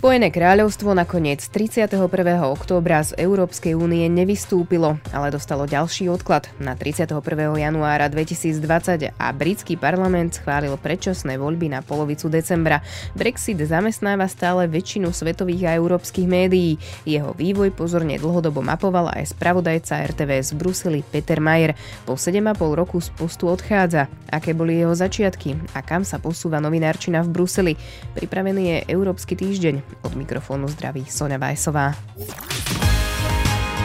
Spojené kráľovstvo nakoniec 31. októbra z Európskej únie nevystúpilo, ale dostalo ďalší odklad na 31. januára 2020 a britský parlament schválil predčasné voľby na polovicu decembra. Brexit zamestnáva stále väčšinu svetových a európskych médií. Jeho vývoj pozorne dlhodobo mapoval aj spravodajca RTVS v Bruseli Peter Mayer. Po 7,5 roku z postu odchádza. Aké boli jeho začiatky a kam sa posúva novinárčina v Bruseli? Pripravený je Európsky týždeň. Od mikrofónu zdraví Sonja Vajsová.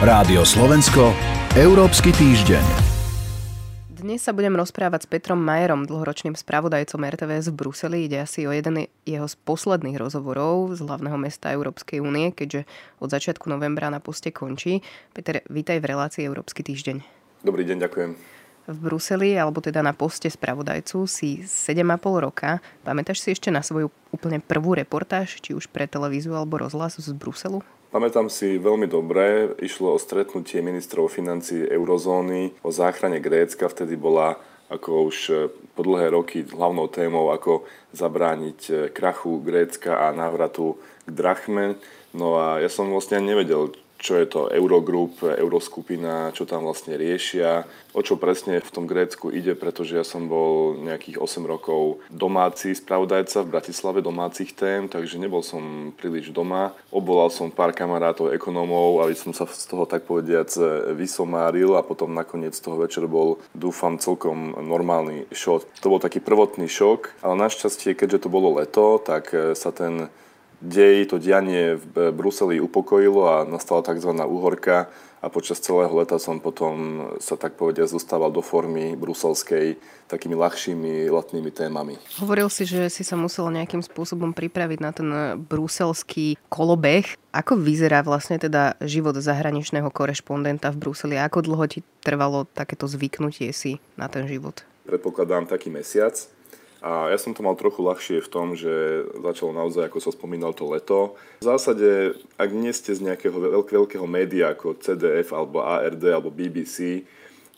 Rádio Slovensko, Európsky týždeň. Dnes sa budem rozprávať s Petrom Majerom, dlhoročným spravodajcom RTVS v Bruseli. Ide asi o jeden jeho z posledných rozhovorov z hlavného mesta Európskej únie, keďže od začiatku novembra na poste končí. Peter, vítaj v relácii Európsky týždeň. Dobrý deň, ďakujem v Bruseli, alebo teda na poste spravodajcu si 7,5 roka. Pamätáš si ešte na svoju úplne prvú reportáž, či už pre televíziu alebo rozhlas z Bruselu? Pamätám si veľmi dobre, išlo o stretnutie ministrov financí eurozóny, o záchrane Grécka, vtedy bola ako už e, po dlhé roky hlavnou témou, ako zabrániť e, krachu Grécka a návratu k drachme. No a ja som vlastne nevedel, čo je to Eurogroup, Euroskupina, čo tam vlastne riešia, o čo presne v tom Grécku ide, pretože ja som bol nejakých 8 rokov domáci spravodajca v Bratislave domácich tém, takže nebol som príliš doma. Obolal som pár kamarátov, ekonómov, aby som sa z toho tak povediac vysomáril a potom nakoniec toho večer bol, dúfam, celkom normálny šok. To bol taký prvotný šok, ale našťastie, keďže to bolo leto, tak sa ten dej, to dianie v Bruseli upokojilo a nastala tzv. úhorka a počas celého leta som potom sa tak povedia zostával do formy bruselskej takými ľahšími letnými témami. Hovoril si, že si sa musel nejakým spôsobom pripraviť na ten bruselský kolobeh. Ako vyzerá vlastne teda život zahraničného korešpondenta v Bruseli? Ako dlho ti trvalo takéto zvyknutie si na ten život? Predpokladám taký mesiac a ja som to mal trochu ľahšie v tom, že začalo naozaj, ako som spomínal, to leto. V zásade, ak nie ste z nejakého veľk- veľkého média ako CDF alebo ARD alebo BBC,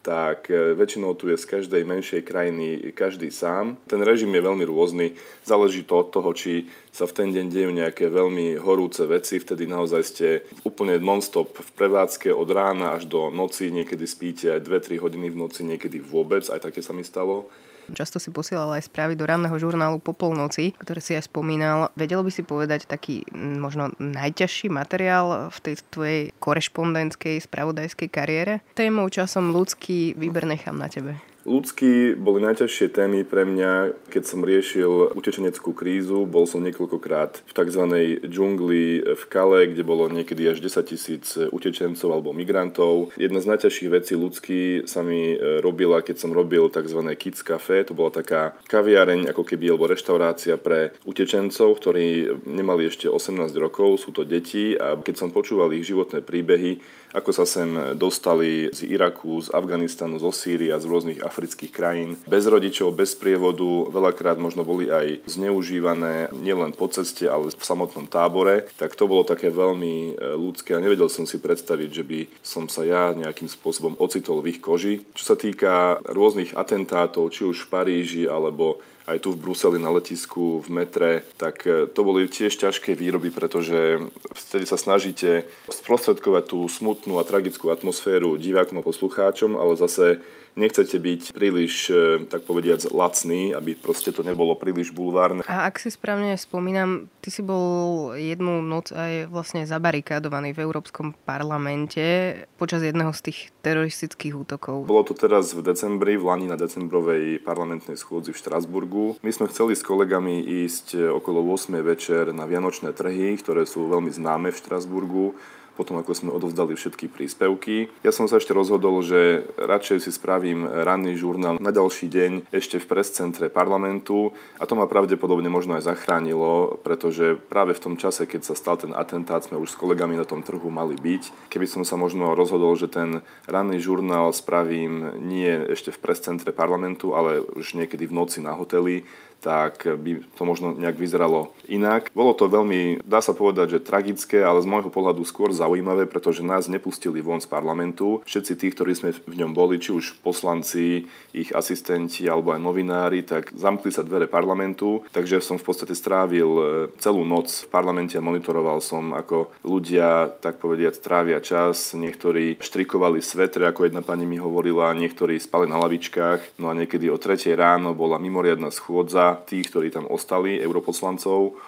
tak e, väčšinou tu je z každej menšej krajiny každý sám. Ten režim je veľmi rôzny, záleží to od toho, či sa v ten deň dejú nejaké veľmi horúce veci, vtedy naozaj ste úplne non-stop v prevádzke od rána až do noci, niekedy spíte aj 2-3 hodiny v noci, niekedy vôbec, aj také sa mi stalo. Často si posielal aj správy do ranného žurnálu po polnoci, ktoré si aj spomínal. Vedel by si povedať taký možno najťažší materiál v tej tvojej korešpondenskej spravodajskej kariére? Témou časom ľudský výber nechám na tebe. Ľudský boli najťažšie témy pre mňa, keď som riešil utečeneckú krízu. Bol som niekoľkokrát v tzv. džungli v Kale, kde bolo niekedy až 10 tisíc utečencov alebo migrantov. Jedna z najťažších vecí ľudský sa mi e, robila, keď som robil tzv. Kids Café. To bola taká kaviareň, ako keby, alebo reštaurácia pre utečencov, ktorí nemali ešte 18 rokov, sú to deti a keď som počúval ich životné príbehy, ako sa sem dostali z Iraku, z Afganistanu, zo Sýrie a z rôznych afrických krajín. Bez rodičov, bez prievodu, veľakrát možno boli aj zneužívané nielen po ceste, ale v samotnom tábore. Tak to bolo také veľmi e, ľudské a nevedel som si predstaviť, že by som sa ja nejakým spôsobom ocitol v ich koži. Čo sa týka rôznych atentátov, či už v Paríži alebo aj tu v Bruseli na letisku, v metre, tak e, to boli tiež ťažké výroby, pretože vtedy sa snažíte sprostredkovať tú smutnú a tragickú atmosféru divákom a poslucháčom, ale zase nechcete byť príliš, e, tak povediac, lacný, aby proste to nebolo príliš bulvárne. A ak si správne spomínam, ty si bol jednu noc aj vlastne zabarikádovaný v Európskom parlamente počas jedného z tých teroristických útokov. Bolo to teraz v decembri, v Lani na decembrovej parlamentnej schôdzi v Štrasburgu. My sme chceli s kolegami ísť okolo 8. večer na Vianočné trhy, ktoré sú veľmi známe v Štrasburgu potom ako sme odovzdali všetky príspevky. Ja som sa ešte rozhodol, že radšej si spravím ranný žurnál na ďalší deň ešte v prescentre parlamentu a to ma pravdepodobne možno aj zachránilo, pretože práve v tom čase, keď sa stal ten atentát, sme už s kolegami na tom trhu mali byť. Keby som sa možno rozhodol, že ten ranný žurnál spravím nie ešte v prescentre parlamentu, ale už niekedy v noci na hoteli, tak by to možno nejak vyzeralo inak. Bolo to veľmi, dá sa povedať, že tragické, ale z môjho pohľadu skôr za zaujímavé, pretože nás nepustili von z parlamentu. Všetci tí, ktorí sme v ňom boli, či už poslanci, ich asistenti alebo aj novinári, tak zamkli sa dvere parlamentu, takže som v podstate strávil e, celú noc v parlamente a monitoroval som, ako ľudia, tak povediať, trávia čas. Niektorí štrikovali svetre, ako jedna pani mi hovorila, niektorí spali na lavičkách, no a niekedy o 3 ráno bola mimoriadná schôdza tých, ktorí tam ostali, europoslancov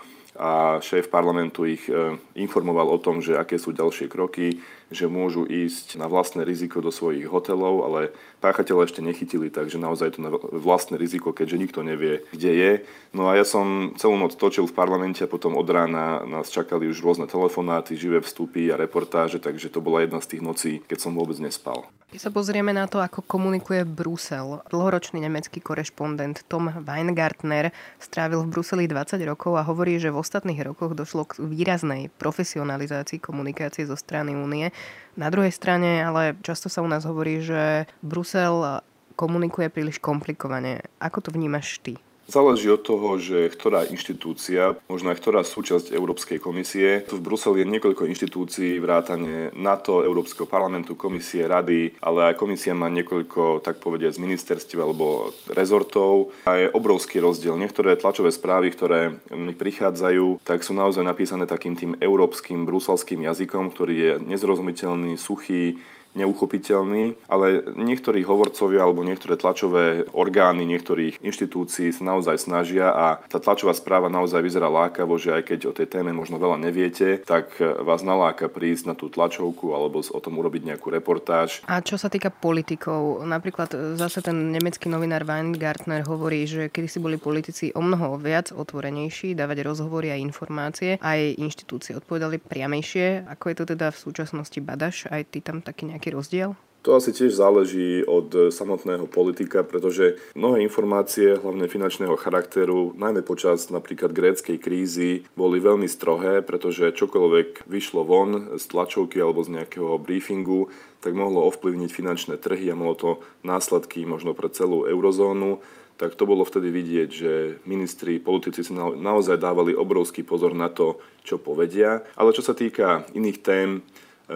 a šéf parlamentu ich e, informoval o tom, že aké sú ďalšie kroky, že môžu ísť na vlastné riziko do svojich hotelov, ale páchateľa ešte nechytili, takže naozaj to na vlastné riziko, keďže nikto nevie, kde je. No a ja som celú noc točil v parlamente a potom od rána nás čakali už rôzne telefonáty, živé vstupy a reportáže, takže to bola jedna z tých nocí, keď som vôbec nespal. Keď sa pozrieme na to, ako komunikuje Brusel, dlhoročný nemecký korešpondent Tom Weingartner strávil v Bruseli 20 rokov a hovorí, že v ostatných rokoch došlo k výraznej profesionalizácii komunikácie zo strany únie. Na druhej strane ale často sa u nás hovorí, že Brusel komunikuje príliš komplikovane. Ako to vnímaš ty? Záleží od toho, že ktorá inštitúcia, možno aj ktorá súčasť Európskej komisie. Tu v Bruseli je niekoľko inštitúcií, vrátane NATO, Európskeho parlamentu, komisie, rady, ale aj komisia má niekoľko, tak povediať, z ministerstiev alebo rezortov. A je obrovský rozdiel. Niektoré tlačové správy, ktoré mi prichádzajú, tak sú naozaj napísané takým tým európskym, bruselským jazykom, ktorý je nezrozumiteľný, suchý, neuchopiteľný, ale niektorí hovorcovia alebo niektoré tlačové orgány niektorých inštitúcií sa naozaj snažia a tá tlačová správa naozaj vyzerá lákavo, že aj keď o tej téme možno veľa neviete, tak vás naláka prísť na tú tlačovku alebo o tom urobiť nejakú reportáž. A čo sa týka politikov, napríklad e, zase ten nemecký novinár Weingartner hovorí, že kedysi boli politici o mnoho viac otvorenejší, dávať rozhovory a informácie, aj inštitúcie odpovedali priamejšie, ako je to teda v súčasnosti Badaš, aj ty tam taký nejaký nejaký rozdiel? To asi tiež záleží od samotného politika, pretože mnohé informácie, hlavne finančného charakteru, najmä počas napríklad gréckej krízy, boli veľmi strohé, pretože čokoľvek vyšlo von z tlačovky alebo z nejakého briefingu, tak mohlo ovplyvniť finančné trhy a mohlo to následky možno pre celú eurozónu tak to bolo vtedy vidieť, že ministri, politici si naozaj dávali obrovský pozor na to, čo povedia. Ale čo sa týka iných tém,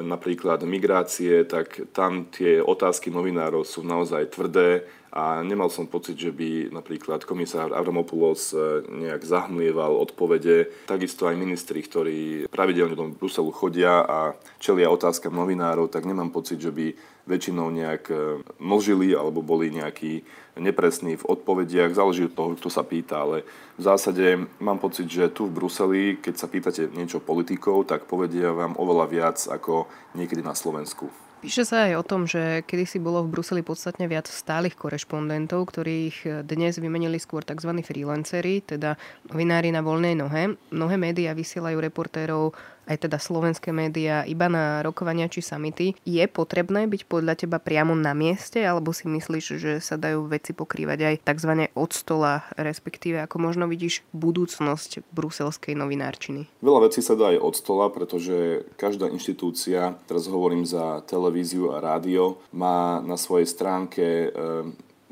napríklad migrácie, tak tam tie otázky novinárov sú naozaj tvrdé a nemal som pocit, že by napríklad komisár Avramopoulos e, nejak zahmlieval odpovede. Takisto aj ministri, ktorí pravidelne do Bruselu chodia a čelia otázkam novinárov, tak nemám pocit, že by väčšinou nejak e, mlžili alebo boli nejakí nepresní v odpovediach. Záleží od toho, kto sa pýta, ale v zásade mám pocit, že tu v Bruseli, keď sa pýtate niečo politikov, tak povedia vám oveľa viac ako niekedy na Slovensku. Píše sa aj o tom, že kedysi bolo v Bruseli podstatne viac stálych korešpondentov, ktorých dnes vymenili skôr tzv. freelanceri, teda novinári na voľnej nohe. Mnohé médiá vysielajú reportérov aj teda slovenské médiá iba na rokovania či samity. Je potrebné byť podľa teba priamo na mieste, alebo si myslíš, že sa dajú veci pokrývať aj tzv. od stola, respektíve ako možno vidíš budúcnosť bruselskej novinárčiny? Veľa vecí sa dá aj od stola, pretože každá inštitúcia, teraz hovorím za televíziu a rádio, má na svojej stránke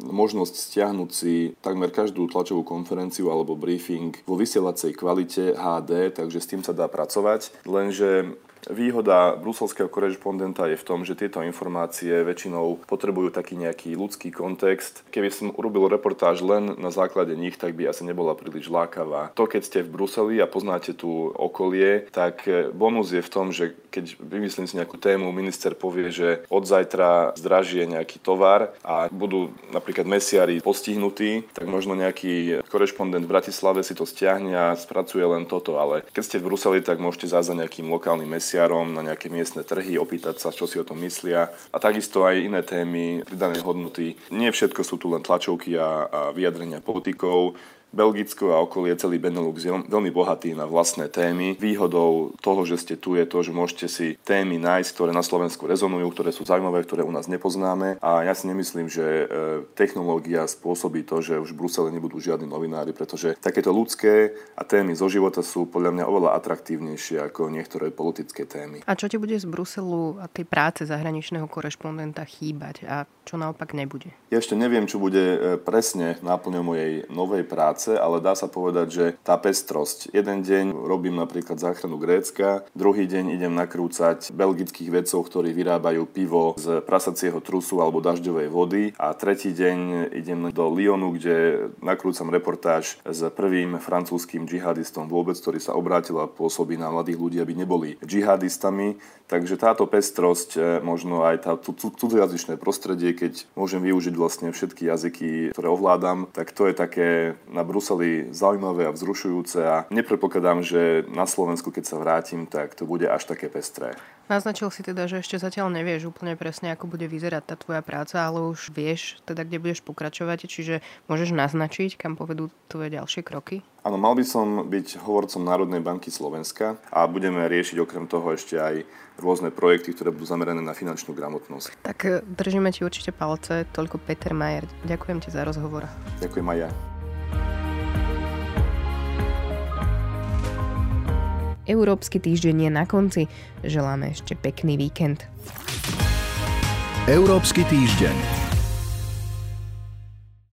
možnosť stiahnuť si takmer každú tlačovú konferenciu alebo briefing vo vysielacej kvalite HD, takže s tým sa dá pracovať. Lenže Výhoda bruselského korešpondenta je v tom, že tieto informácie väčšinou potrebujú taký nejaký ľudský kontext. Keby som urobil reportáž len na základe nich, tak by asi nebola príliš lákavá. To, keď ste v Bruseli a poznáte tu okolie, tak bonus je v tom, že keď vymyslím si nejakú tému, minister povie, že od zajtra zdražie nejaký tovar a budú napríklad mesiari postihnutí, tak možno nejaký korešpondent v Bratislave si to stiahne a spracuje len toto, ale keď ste v Bruseli, tak môžete zájsť za nejakým lokálnym mesiarom na nejaké miestne trhy, opýtať sa, čo si o tom myslia. A takisto aj iné témy, pridané hodnoty. Nie všetko sú tu len tlačovky a, a vyjadrenia politikov. Belgicko a okolie, celý Benelux je veľmi bohatý na vlastné témy. Výhodou toho, že ste tu, je to, že môžete si témy nájsť, ktoré na Slovensku rezonujú, ktoré sú zaujímavé, ktoré u nás nepoznáme. A ja si nemyslím, že e, technológia spôsobí to, že už v Brusele nebudú žiadni novinári, pretože takéto ľudské a témy zo života sú podľa mňa oveľa atraktívnejšie ako niektoré politické témy. A čo ti bude z Bruselu a tej práce zahraničného korešpondenta chýbať a čo naopak nebude? Ja ešte neviem, čo bude e, presne náplňou mojej novej práce práce, ale dá sa povedať, že tá pestrosť. Jeden deň robím napríklad záchranu Grécka, druhý deň idem nakrúcať belgických vedcov, ktorí vyrábajú pivo z prasacieho trusu alebo dažďovej vody a tretí deň idem do Lyonu, kde nakrúcam reportáž s prvým francúzským džihadistom vôbec, ktorý sa obrátil a pôsobí na mladých ľudí, aby neboli džihadistami. Takže táto pestrosť, e, možno aj tá cudzojazyčné prostredie, keď môžem využiť vlastne všetky jazyky, ktoré ovládam, tak to je také na Bruseli zaujímavé a vzrušujúce a nepredpokladám, že na Slovensku, keď sa vrátim, tak to bude až také pestré. Naznačil si teda, že ešte zatiaľ nevieš úplne presne, ako bude vyzerať tá tvoja práca, ale už vieš teda, kde budeš pokračovať, čiže môžeš naznačiť, kam povedú tvoje ďalšie kroky? Áno, mal by som byť hovorcom Národnej banky Slovenska a budeme riešiť okrem toho ešte aj rôzne projekty, ktoré budú zamerané na finančnú gramotnosť. Tak e, držíme ti určite palce. Toľko Peter Majer. Ďakujem ti za rozhovor. Ďakujem aj ja. Európsky týždeň je na konci. Želáme ešte pekný víkend. Európsky týždeň.